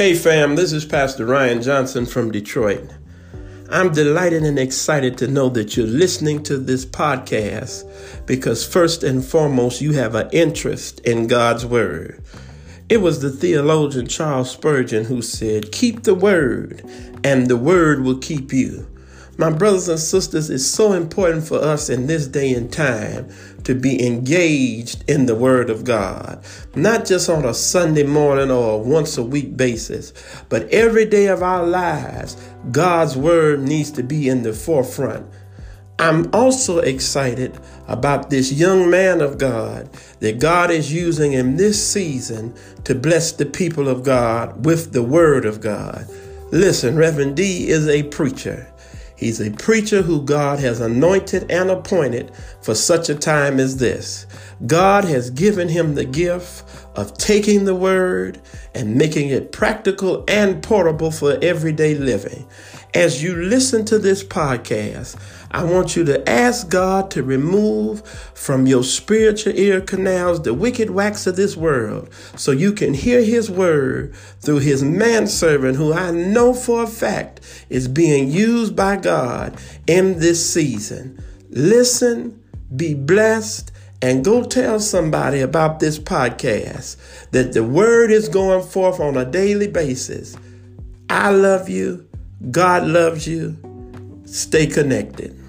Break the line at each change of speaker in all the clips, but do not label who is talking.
Hey fam, this is Pastor Ryan Johnson from Detroit. I'm delighted and excited to know that you're listening to this podcast because, first and foremost, you have an interest in God's Word. It was the theologian Charles Spurgeon who said, Keep the Word, and the Word will keep you. My brothers and sisters, it's so important for us in this day and time to be engaged in the Word of God, not just on a Sunday morning or a once a week basis, but every day of our lives, God's Word needs to be in the forefront. I'm also excited about this young man of God that God is using in this season to bless the people of God with the Word of God. Listen, Reverend D is a preacher. He's a preacher who God has anointed and appointed for such a time as this. God has given him the gift of taking the word and making it practical and portable for everyday living. As you listen to this podcast, I want you to ask God to remove from your spiritual ear canals the wicked wax of this world so you can hear his word through his manservant who I know for a fact is being used by God in this season. Listen, be blessed, and go tell somebody about this podcast that the word is going forth on a daily basis. I love you. God loves you. Stay connected.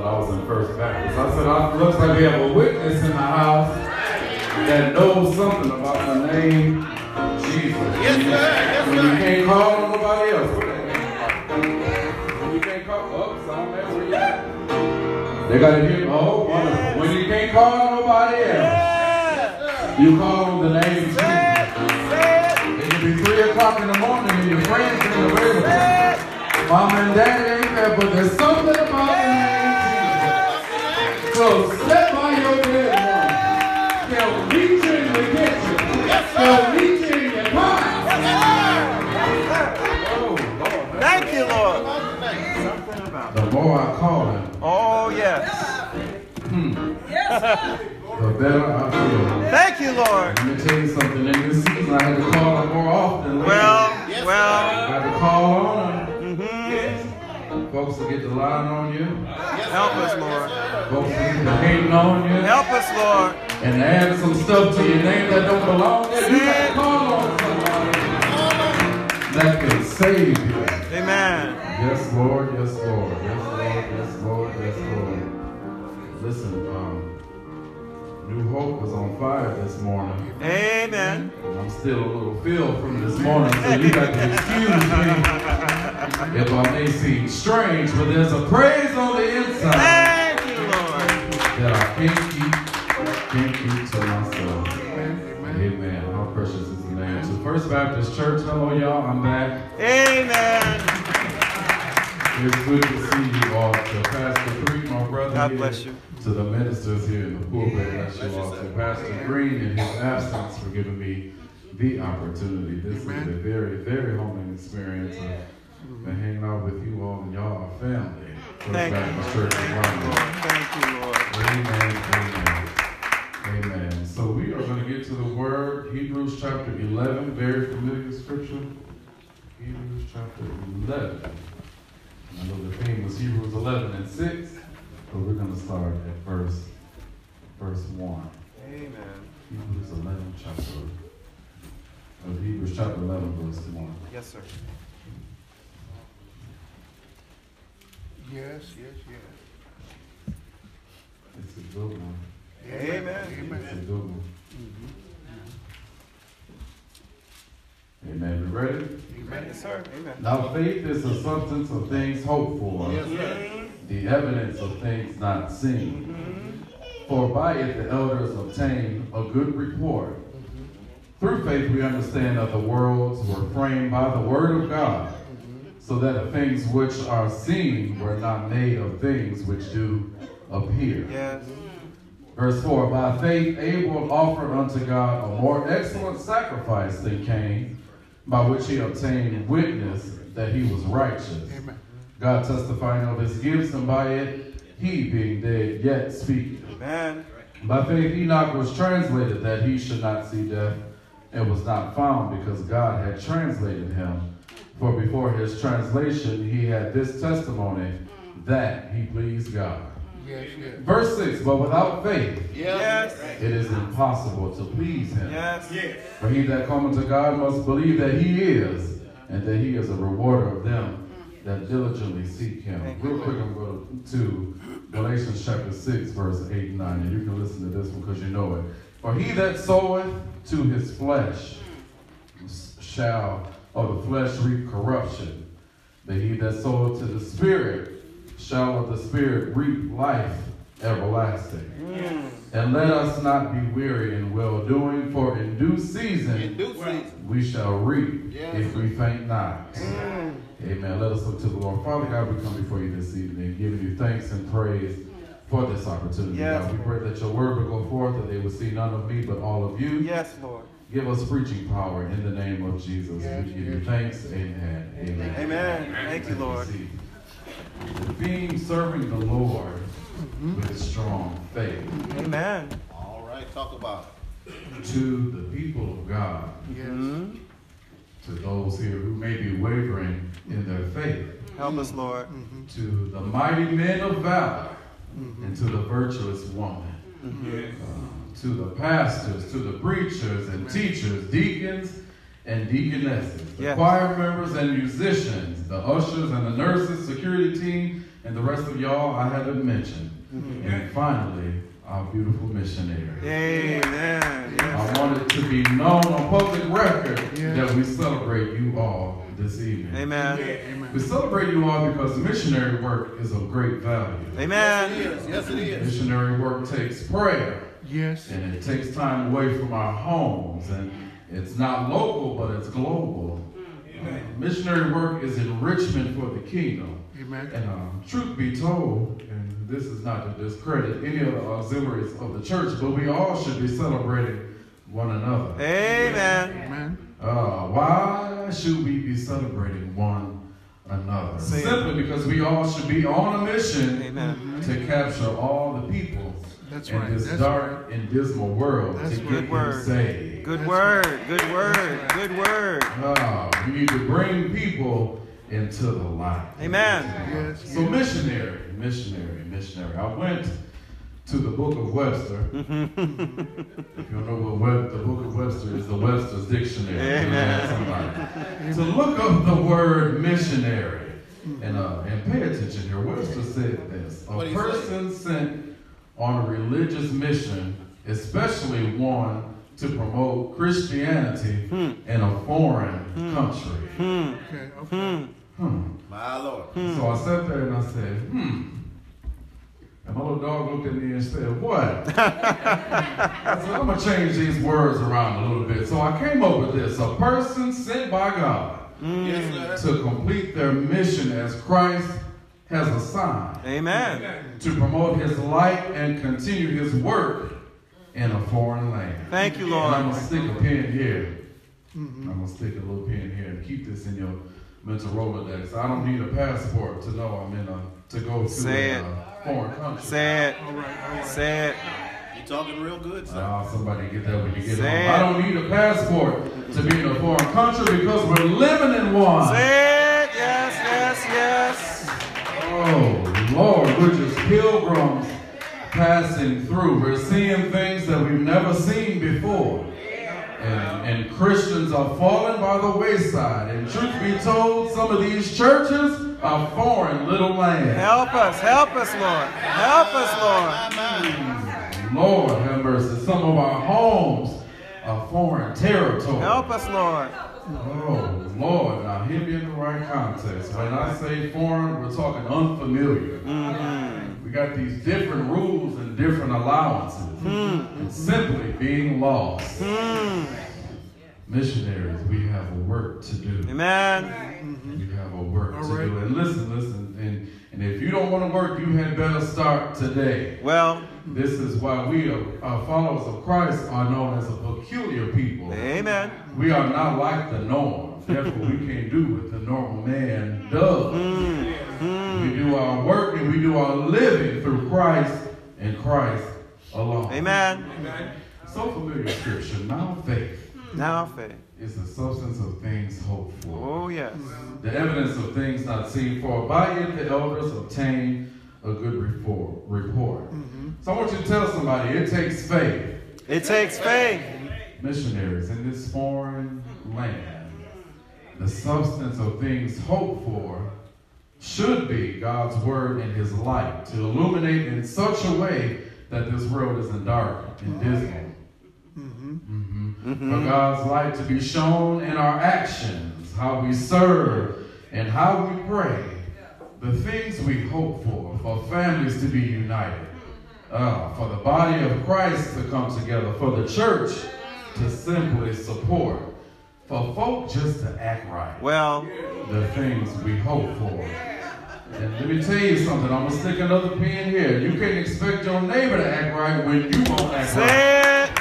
Thought I was in First Baptist. I said, I, looks like we have a witness in the house that knows something about the name Jesus. Yes, sir. Yes, sir. When you can't call nobody else. What that mean? When you can't call, oh, some man, where? They got to hear, oh, wonderful. When you can't call on nobody else, you call the name Jesus. It can be 3 o'clock in the morning and your friends ain't available. Mom and dad ain't there, but there's something about the name. So step by your bed one. They'll reach in to get you. They'll reach in your pocket. Oh, Lord.
Thank you, Lord. Something about
The more I call him,
Oh, yes.
Hmm, the better I feel.
Thank you, Lord.
Let me tell you something. In this season, I had to call him more often.
Well, well.
I had to call him. Folks will get the line on you.
Help us, Lord.
Folks will get the hating on you.
Help us, Lord.
and add some stuff to your name that don't belong there, you gotta call on somebody that can save you.
Amen.
Yes, Lord, yes, Lord, yes, Lord, yes, Lord, yes, Lord. Listen, um, New Hope was on fire this morning.
Amen.
And I'm still a little filled from this morning, so you got to excuse me if I may seem strange, but there's a praise on the inside
Thank you, Lord.
that I can't keep, can't keep to myself. Amen. How precious is the name. To First Baptist Church, hello y'all, I'm back.
Amen.
It's good to see you all. To Pastor Green, my brother.
God
here,
bless you.
To the ministers here in the pulpit, bless you all. To Pastor Green in his absence for giving me the opportunity. This is a very, very humbling experience. I've been hanging out with you all, and y'all are family.
Thank you.
Church of London.
Lord. Thank you, Lord.
Amen. Amen. Amen. So we are going to get to the word, Hebrews chapter 11, very familiar scripture. Hebrews chapter 11. I know the theme was Hebrews 11 and 6, but we're going to start at verse, verse 1.
Amen.
Hebrews 11 chapter, of Hebrews chapter 11 verse 1.
Yes, sir.
Yes, yes, yes.
It's a a good one.
Amen.
It's a good one. Mm-hmm. Amen. You ready?
Amen. Yes, sir. Amen.
Now faith is the substance of things hoped for, the evidence of things not seen. Mm-hmm. For by it the elders obtained a good report. Through faith we understand that the worlds were framed by the word of God, mm-hmm. so that the things which are seen were not made of things which do appear.
Yes.
Verse 4 By faith Abel offered unto God a more excellent sacrifice than Cain, by which he obtained witness that he was righteous. God testifying of his gifts, and by it he being dead yet speaking.
Amen.
By faith Enoch was translated that he should not see death, and was not found because God had translated him. For before his translation he had this testimony that he pleased God. Verse 6 But without faith
Yes.
it is impossible to please him.
Yes.
For he that cometh to God must believe that he is, and that he is a rewarder of them that diligently seek him.
Thank you,
Real quick, I'm going to Galatians chapter 6, verse 8 and 9, and you can listen to this one because you know it. For he that soweth to his flesh shall of the flesh reap corruption, but he that soweth to the Spirit shall of the Spirit reap life everlasting. Mm. And let us not be weary in well doing, for in due season,
In due season.
we shall reap
Yes.
if we faint not. Mm. Amen. Let us look to the Lord. Father God, we come before you this evening, giving you thanks and praise for this opportunity.
Yes,
God, we pray that your word will go forth, that they will see none of me but all of you.
Yes, Lord.
Give us preaching power in the name of Jesus. we give you thanks. Amen. Amen.
Amen. Thank you, Lord.
The theme serving the Lord with strong faith.
Amen.
All right, talk about
To the people of God,
Mhm.
to those here who may be wavering in their faith,
Help us, Lord.
to the mighty men of valor, and to the virtuous woman, uh, to the pastors, to the preachers and teachers, deacons and deaconesses, the
Yes.
choir members and musicians, the ushers and the nurses, security team, and the rest of y'all I haven't mentioned. Mm-hmm. And finally, our beautiful missionary.
Amen. Yes.
I want it to be known on public record that we celebrate you all this evening.
Amen. Amen.
We celebrate you all because missionary work is of great value.
Amen.
Yes, yes it is.
Missionary work takes prayer,
Yes.
and it takes time away from our homes, and it's not local, but it's global. Uh, missionary work is enrichment for the kingdom.
Amen.
And um, truth be told, and this is not to discredit any of the auxiliaries of the church, but we all should be celebrating one another.
Amen.
Amen.
Uh, why should we be celebrating one another?
Say it.
Simply because we all should be on a mission
Amen.
to capture all the people
That's
in
right.
this
That's
dark and dismal world
That's
to get them saved.
Good word. Good word. Good word.
Uh, we need to bring people into the light.
Amen.
Yes.
So missionary, missionary, missionary. I went to the Book of Webster. if you don't know what Web, the Book of Webster is, the Webster's Dictionary.
Amen.
Somebody. to look up the word missionary and uh, and pay attention here. Webster said this: a
What'd say?
person sent on a religious mission, especially one to promote Christianity hmm. in a foreign hmm. Hmm. country.
Okay. Okay.
Hmm.
My Lord.
So I sat there and I said, hmm. And my little dog looked at me and said, what? I said, I'm going to change these words around a little bit. So I came up with this a person sent by God
Yes,
to complete their mission as Christ has assigned,
Amen.
to promote his light and continue his work in a foreign land.
Thank you,
And I'm
Lord.
going to stick a pin here. I'm going to stick a little pin here and keep this in your mental Rolodex. I don't need a passport to know I'm in a, to go to
Say
a
it.
uh, foreign country.
Say it.
All right. All right.
Say it.
You talking real good, sir.
Ah, somebody get that when you get
Say
home.
it.
I don't need a passport to be in a foreign country because we're living in one.
Say it. Yes, yes, yes.
Oh, Lord, we're just pilgrims passing through. We're seeing things that we've never seen before. And, and Christians are falling by the wayside. And truth be told, some of these churches are foreign little lands.
Help us. Help us, Lord. Help us, Lord.
Lord have mercy. Some of our homes are foreign territory.
Help us, Lord.
Oh, Lord. Now, hear me in the right context. When I say foreign, we're talking unfamiliar.
Mm-hmm.
We got these different rules and different allowances. And simply being lost.
Mm.
Missionaries, we have a work to do.
Amen.
You have a work
All
to
right.
do. And listen, listen. And, and if you don't want to work, you had better start today.
Well,
This is why we, are, uh, followers of Christ, are known as a peculiar people.
amen.
We are not like the norm. Therefore, we can't do what the normal man does.
Mm.
We do our work and we do our living through Christ and Christ alone.
Amen. Amen.
So familiar scripture. Now faith
Now faith.
is the substance of things hoped for.
Oh, yes.
The evidence of things not seen for. By it the elders obtain a good report. report. So I want you to tell somebody it takes faith.
It takes faith.
Missionaries in this foreign land, the substance of things hoped for should be God's word and his light to illuminate in such a way that this world isn't dark and dismal. Mhm. For God's light to be shown in our actions, how we serve and how we pray, the things we hope for, for families to be united, uh, for the body of Christ to come together, for the church to simply support, for folk just to act right
Well,
the things we hope for. And let me tell you something, I'm gonna stick another pin here. You can't expect your neighbor to act right when you won't act right.
it.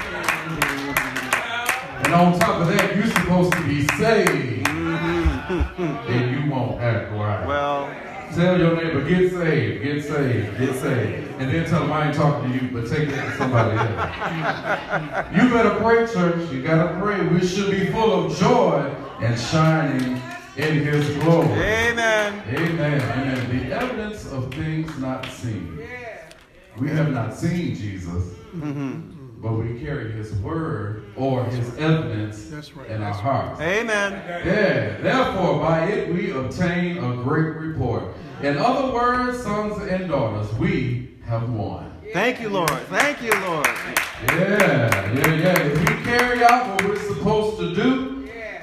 And on top of that, you're supposed to be saved. and you won't act right.
Well,
Tell your neighbor, get saved, get saved, get saved. And then tell them I ain't talking to you, but take it to somebody else. you better pray, church. You gotta pray. We should be full of joy and shining in his glory.
amen.
Amen. Amen. The evidence of things not seen. We have not seen Jesus, mm-hmm. but we carry his word or his evidence
That's right.
in our hearts.
Amen.
Yeah, therefore, by it we obtain a great report. In other words, sons and daughters, we have won.
Thank you, Lord. Thank you, Lord.
Yeah, yeah, yeah. If we carry out what we're supposed to do,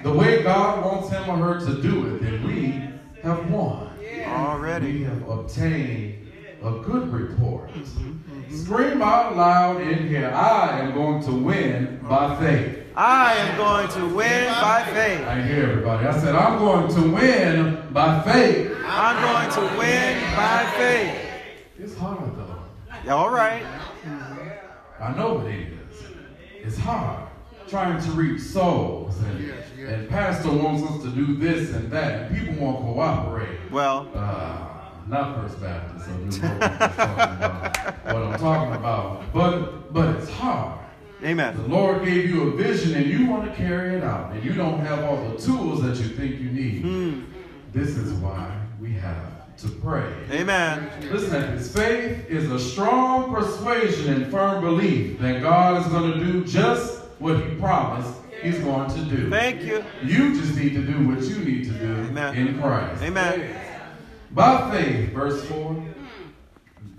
the way God wants him or her to do it, then we have won.
Already.
We have obtained a good report. Mm-hmm, mm-hmm. Scream out loud in here, I am going to win by faith.
I am going to win by faith.
I hear everybody. I said, I'm going to win by faith.
I'm going to win by faith.
It's hard though.
All right.
I know what it is. It's hard trying to reach souls, and,
Yes, yes.
and pastor wants us to do this and that, and people won't cooperate.
Well,
Uh, not First Baptist, so what I'm talking about. What I'm talking about, but but it's hard.
Amen. The.
Lord gave you a vision, and you want to carry it out, and you don't have all the tools that you think you need. This is why we have to pray.
Amen.
Listen at this. Faith is a strong persuasion and firm belief that God is going to do just what He promised He's going to do.
Thank you.
You just need to do what you need to do
Amen.
in Christ.
Amen.
By faith, verse 4,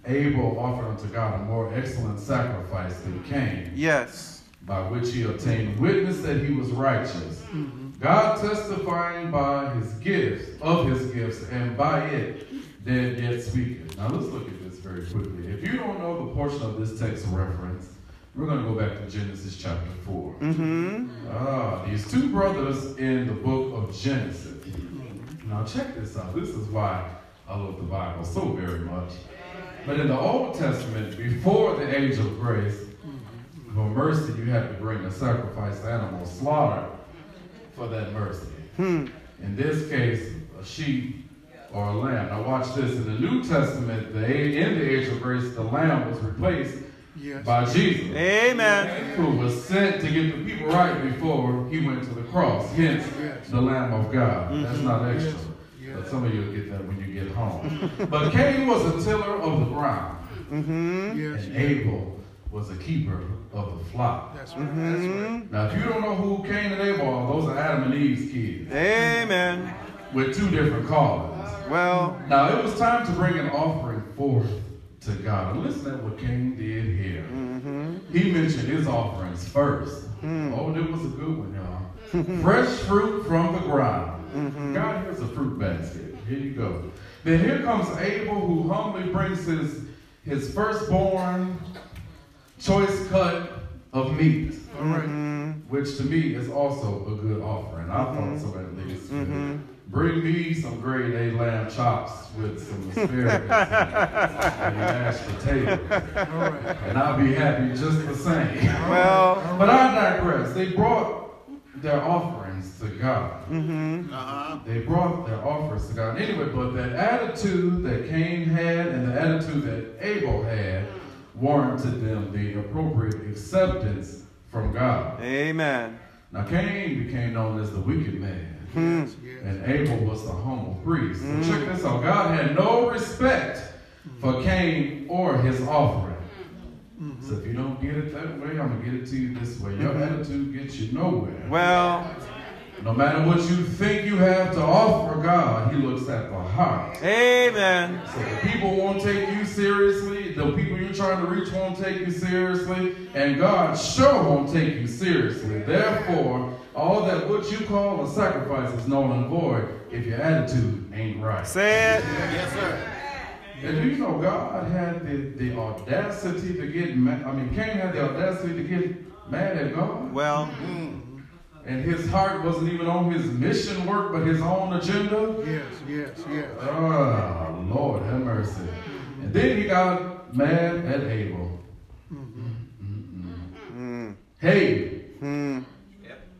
Abel offered unto God a more excellent sacrifice than Cain,
Yes.
by which he obtained witness that he was righteous. Mm-hmm. God testifying by his gifts, of his gifts, and by it, dead yet speaketh. Now let's look at this very quickly. If you don't know the portion of this text reference, we're going to go back to Genesis chapter 4.
Mm-hmm.
Ah, these two brothers in the book of Genesis. Now check this out. This is why I love the Bible so very much. But in the Old Testament, before the age of grace, for mercy you had to bring a sacrifice animal slaughtered for that mercy.
Hmm.
In this case, a sheep or a lamb. Now watch this. In the New Testament, the in the age of grace, the lamb was replaced
Yes.
by Jesus
Amen.
who was sent to get the people right before he went to the cross. Hence,
Yes.
the Lamb of God. That's not extra.
Yes. Yes.
But some of you will get that when you get home. but Cain was a tiller of the ground,
Mm-hmm.
Yes.
and Abel was a keeper of the flock.
That's right. That's right.
Mm-hmm.
Now, if you don't know who Cain and Abel are, those are Adam and Eve's kids
Amen.
with two different callings.
Well,
Now, it was time to bring an offering forth to God. And listen to what Cain did here. Mm-hmm. He mentioned his offerings first. Mm. Oh, that was a good one, y'all. Fresh fruit from the ground. Mm-hmm. God, here's a fruit basket. Here you go. Then here comes Abel, who humbly brings his his firstborn choice cut of meat.
All right.
Which to me is also a good offering. I thought so at least. Bring me some grade A lamb chops with some asparagus and mashed potatoes.
Right.
And I'll be happy just the same.
Well,
But I digress. They brought their offerings to God.
Uh-huh.
They brought their offerings to God. Anyway, but that attitude that Cain had and the attitude that Abel had warranted them the appropriate acceptance from God.
amen.
Now, Cain became known as the wicked man,
Mm-hmm. Yes.
and Abel was the humble priest. So check mm. this out God had no respect mm. for Cain or his offering. Mm-hmm. So if you don't get it that way, I'm going to get it to you this way. Your mm-hmm. attitude gets you nowhere.
Well,
No matter what you think you have to offer God, He looks at the heart.
amen.
So the people won't take you seriously. The people you're trying to reach won't take you seriously. And God sure won't take you seriously. Therefore, all that what you call a sacrifice is null and void if your attitude ain't right.
Say it.
Yes, sir.
And do you know God had the, the audacity to get mad? I mean, Cain had the audacity to get mad at God.
Well, mm-hmm.
And his heart wasn't even on his mission work, but his own agenda.
Yes, yes, yes.
Oh, Lord, have mercy. And then he got mad at Abel. Mm-hmm. Mm-mm. Hate.
hmm. Mm.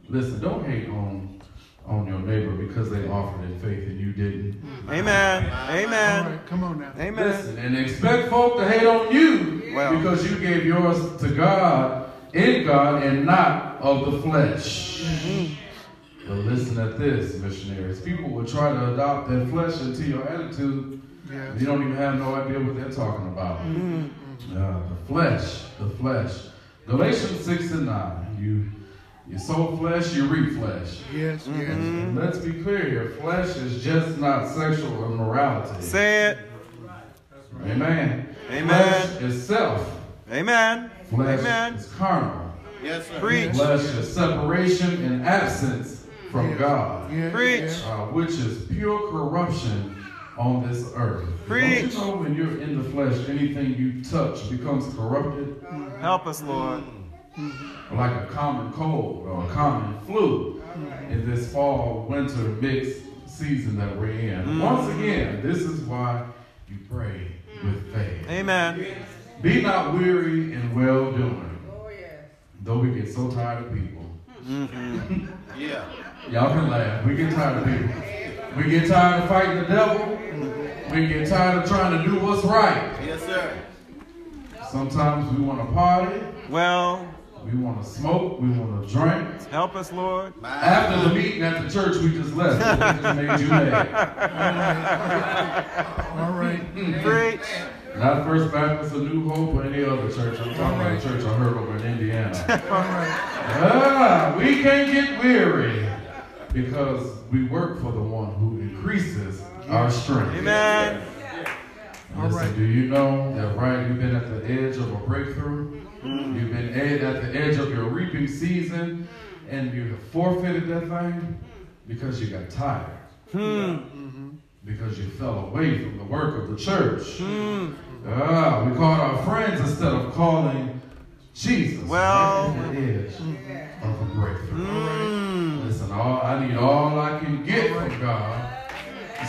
Listen, don't hate on on your neighbor because they offered in faith and you didn't.
Mm.
Amen.
Amen.
right, come on now.
Amen.
Listen, and expect folk to hate on you
Well.
because you gave yours to God, in God, and not of the flesh. Mm-hmm. But listen at this, missionaries. People will try to adopt their flesh into your attitude.
Yes.
You don't even have no idea what they're talking about. Mm-hmm. Uh, the flesh, the flesh. Galatians 6 and 9. You you sow flesh, you reap flesh.
Yes, yes.
And let's be clear here. Flesh is just not sexual immorality.
Say it.
Amen.
Amen.
Flesh is self.
Amen.
Flesh
Amen.
is carnal.
Yes, sir.
Preach.
Flesh is separation and absence from
Yes.
God,
Yes,
Preach.
uh, which is pure corruption on this earth.
Preach.
Don't you know when you're in the flesh, anything you touch becomes corrupted?
Help us, Lord. Mm-hmm.
like a common cold or a common flu in this fall winter mixed season that we're in. Mm. Once again, this is why you pray mm. with faith.
Amen.
Be not weary in well doing. Oh, yes. Though we get so tired of people. Mm-hmm.
Yeah.
Y'all can laugh. We get tired of people. We get tired of fighting the devil. We get tired of trying to do what's right.
Yes, sir.
Sometimes we want to party.
Well,
We want to smoke. We want to drink.
help us, Lord.
After the meeting at the church we just left, it just made you mad.
All right.
Preach.
Not First Baptist or New Hope or any other church. I'm talking about a church I heard over in Indiana.
All right.
ah, we can't get weary because we work for the one who increases our strength.
Amen.
Listen,
Alright.
do you know that right? You've been at the edge of a breakthrough. You've been at the edge of your reaping season, and you have forfeited that thing because you got tired. Because you fell away from the work of the church. Ah, we called our friends instead of calling Jesus.
Well-
right at the edge of a breakthrough.
Mm.
Listen, all, I need all I can get from God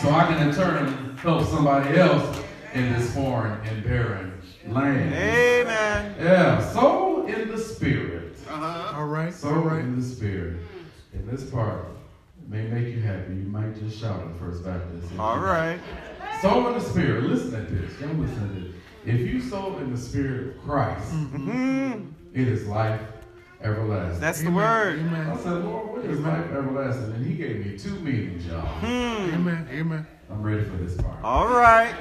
so I can in turn help somebody else in this foreign and barren land.
Amen.
Yeah, so in the spirit.
uh-huh.
All right.
So
All right.
in the spirit. In this part may make you happy. You might just shout at First Baptist.
All right.
So in the spirit. Listen at this. Y'all listen to this. If you sow in the spirit of Christ,
Mhm.
it is life everlasting.
That's the
Amen.
word.
I said, Lord, what is
Amen.
life everlasting? And he gave me two meanings, y'all.
Hmm.
Amen. Amen.
I'm ready for this part.
All right.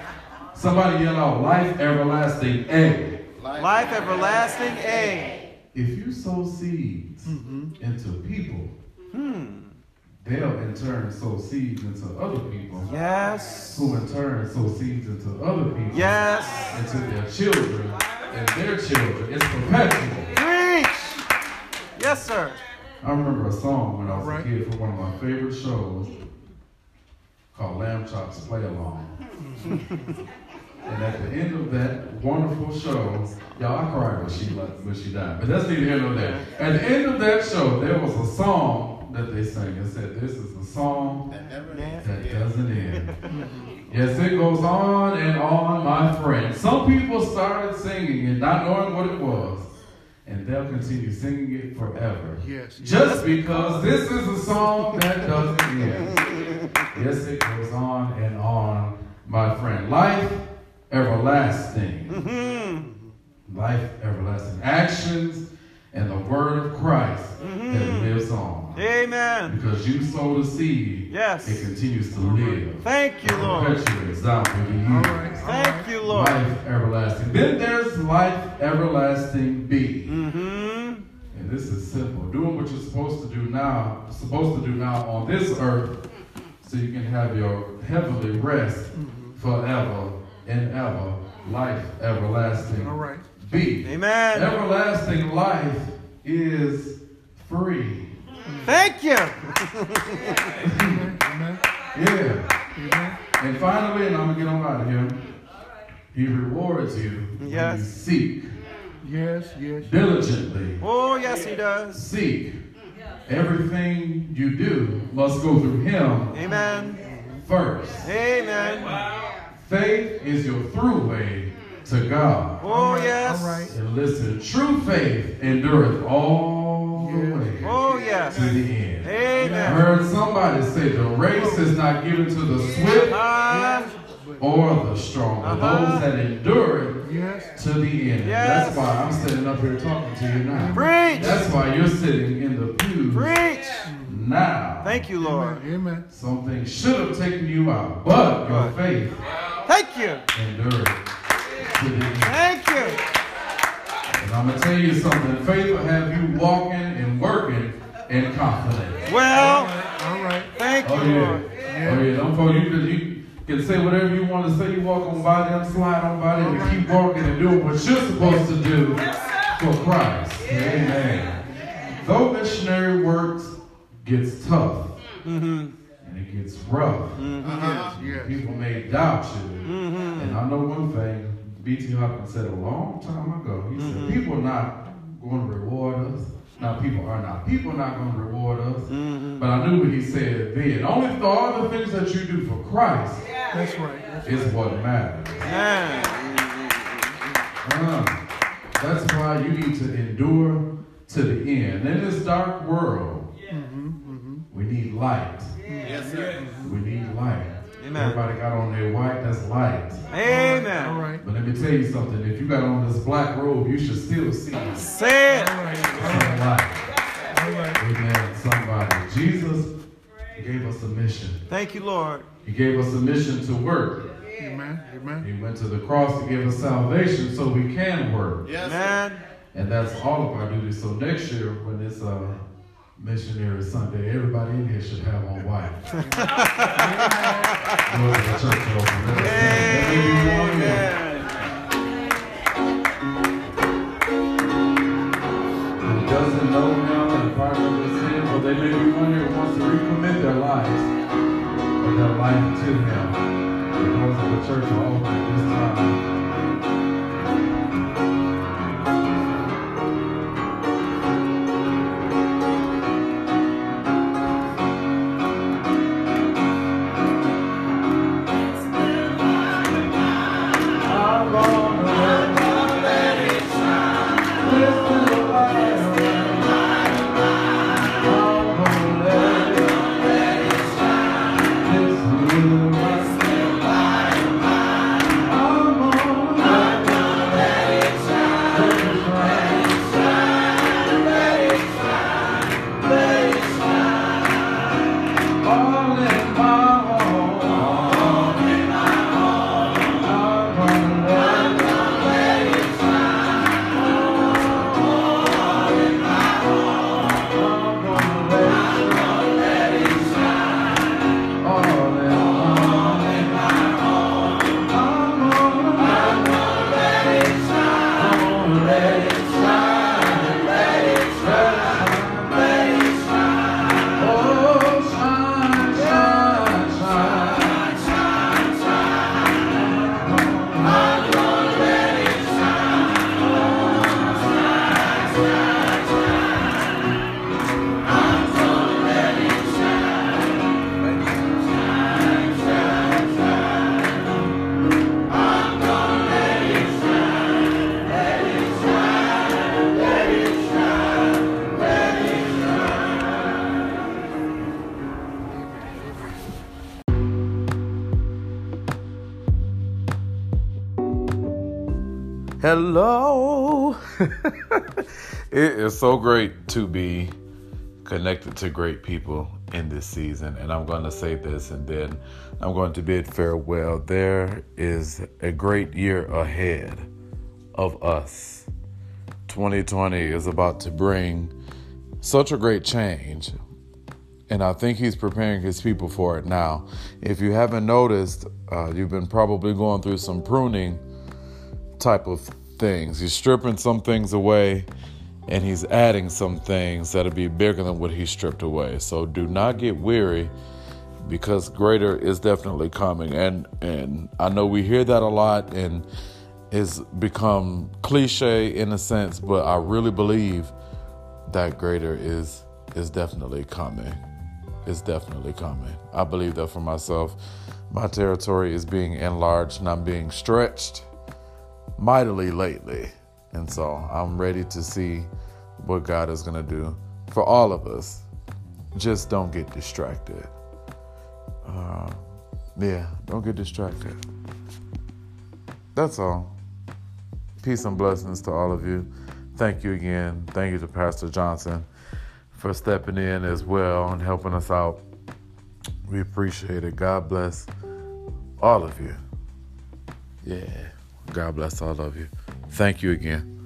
Somebody yell out, life everlasting A.
Life everlasting. A.
If you sow seeds
Mm-hmm.
into people,
Hmm.
they'll in turn sow seeds into other people,
Yes.
who in turn sow seeds into other people,
Yes.
into their children and their children. It's perpetual.
Preach. Yes, sir.
I remember a song when I was
Right.
a kid for one of my favorite shows called Lamb Chops Play Along. and at the end of that wonderful show, y'all, I cried when she left, when she died, but that's neither here nor there. At the end of that show, there was a song that they sang. It said, "This is a song
That never
Yeah.
that doesn't end." yes, it goes on and on, my friend. Some people started singing it, not knowing what it was, and they'll continue singing it forever.
Yes. yes.
Just because this is a song that doesn't end. Yes, it goes on and on, my friend. Life everlasting.
Mm-hmm.
Life everlasting. Actions and the word of Christ
Mm-hmm.
that lives on.
Amen.
Because you sow the seed,
Yes.
it continues to live.
Thank you, Lord.
Perpetuates down through the
All
years.
right.
Thank
right.
you, Lord.
Life everlasting. Then there's life everlasting B.
Mm-hmm.
And this is simple. Doing what you're supposed to do now, supposed to do now on this earth, so you can have your heavenly rest forever and ever. Life everlasting.
All right.
B.
Amen.
Everlasting life is free.
Thank you.
Amen. Amen.
Yeah.
Amen.
And finally, and I'm gonna get on out of here. He rewards you when
Yes.
you seek
Yes. Yes.
diligently.
Oh, yes, he does.
Seek. Everything you do must go through him
Amen.
first.
Amen.
Faith is your throughway to God.
Oh, yes.
All right.
And listen, true faith endureth all the way
Oh, yes.
to the end. Amen. I
Amen.
heard somebody say the race is not given to the swift
Ah,
or the strong, but
Uh-huh.
those that endure it
Yes.
to the end.
Yes.
That's why I'm sitting up here talking to you now.
preach.
That's why you're sitting in the pews
Preach.
now.
Thank you, Lord.
Amen. Amen.
Something should have taken you out, but your
Right.
faith
Thank you.
endured to the end.
Thank you.
And I'm gonna tell you something. Faith will have you walking and working in confidence.
Well,
All right.
thank
Oh
you,
yeah.
Lord.
Oh yeah. Don't for you can you can say whatever you want to say. You walk on by them, slide on by them, and keep walking and doing what you're supposed to do for Christ. Amen. Though missionary work gets tough mm-hmm. And it gets rough, mm-hmm.
Yes. Uh-huh. Yes.
people may doubt you. Mm-hmm. And I know one thing. B.T. Hopkins said a long time ago. He said mm-hmm. people are not going to reward us. Now people are not. People are not going to reward us. But I knew what he said then. Only the all the things that you do for Christ
That's right. That's
is what matters.
Man.
Uh, uh-huh. that's why you need to endure to the end. In this dark world, we need light.
Amen.
Everybody got on their white, that's light.
All
Amen.
All right.
But let me tell you something. If you got on this black robe, you should still see some
Say it.
All right.
light.
All right.
Amen. Somebody. Jesus gave us a mission.
Thank you, Lord.
He gave us a mission to work.
Amen. Amen.
He went to the cross to give us salvation so we can work.
Yes, sir.
Man.
And that's all of our duty. So next year, when it's uh, Missionary Sunday, everybody in here should have on white. The church open. Let us sing. Let me be one
Amen.
who doesn't know him and part of his sin, or they may be one here who wants to recommit their lives or their life to him. The doors of the church are open this time. Hello. it is so great to be connected to great people in this season. And I'm going to say this and then I'm going to bid farewell. There is a great year ahead of us. 2020 is about to bring such a great change. And I think he's preparing his people for it now. If you haven't noticed, uh, you've been probably going through some pruning type of things. He's stripping some things away and he's adding some things that'll be bigger than what he stripped away. So do not get weary because greater is definitely coming. And and I know we hear that a lot and it's become cliche in a sense, but I really believe that greater is is definitely coming. It's definitely coming. I believe that for myself. My territory is being enlarged and I'm being stretched mightily lately. And so I'm ready to see what God is going to do for all of us. Just don't get distracted. Uh, yeah, don't get distracted. That's all. Peace and blessings to all of you. Thank you again. Thank you to Pastor Johnson for stepping in as well and helping us out. We appreciate it. God bless all of you. Yeah. God bless all of you. Thank you again.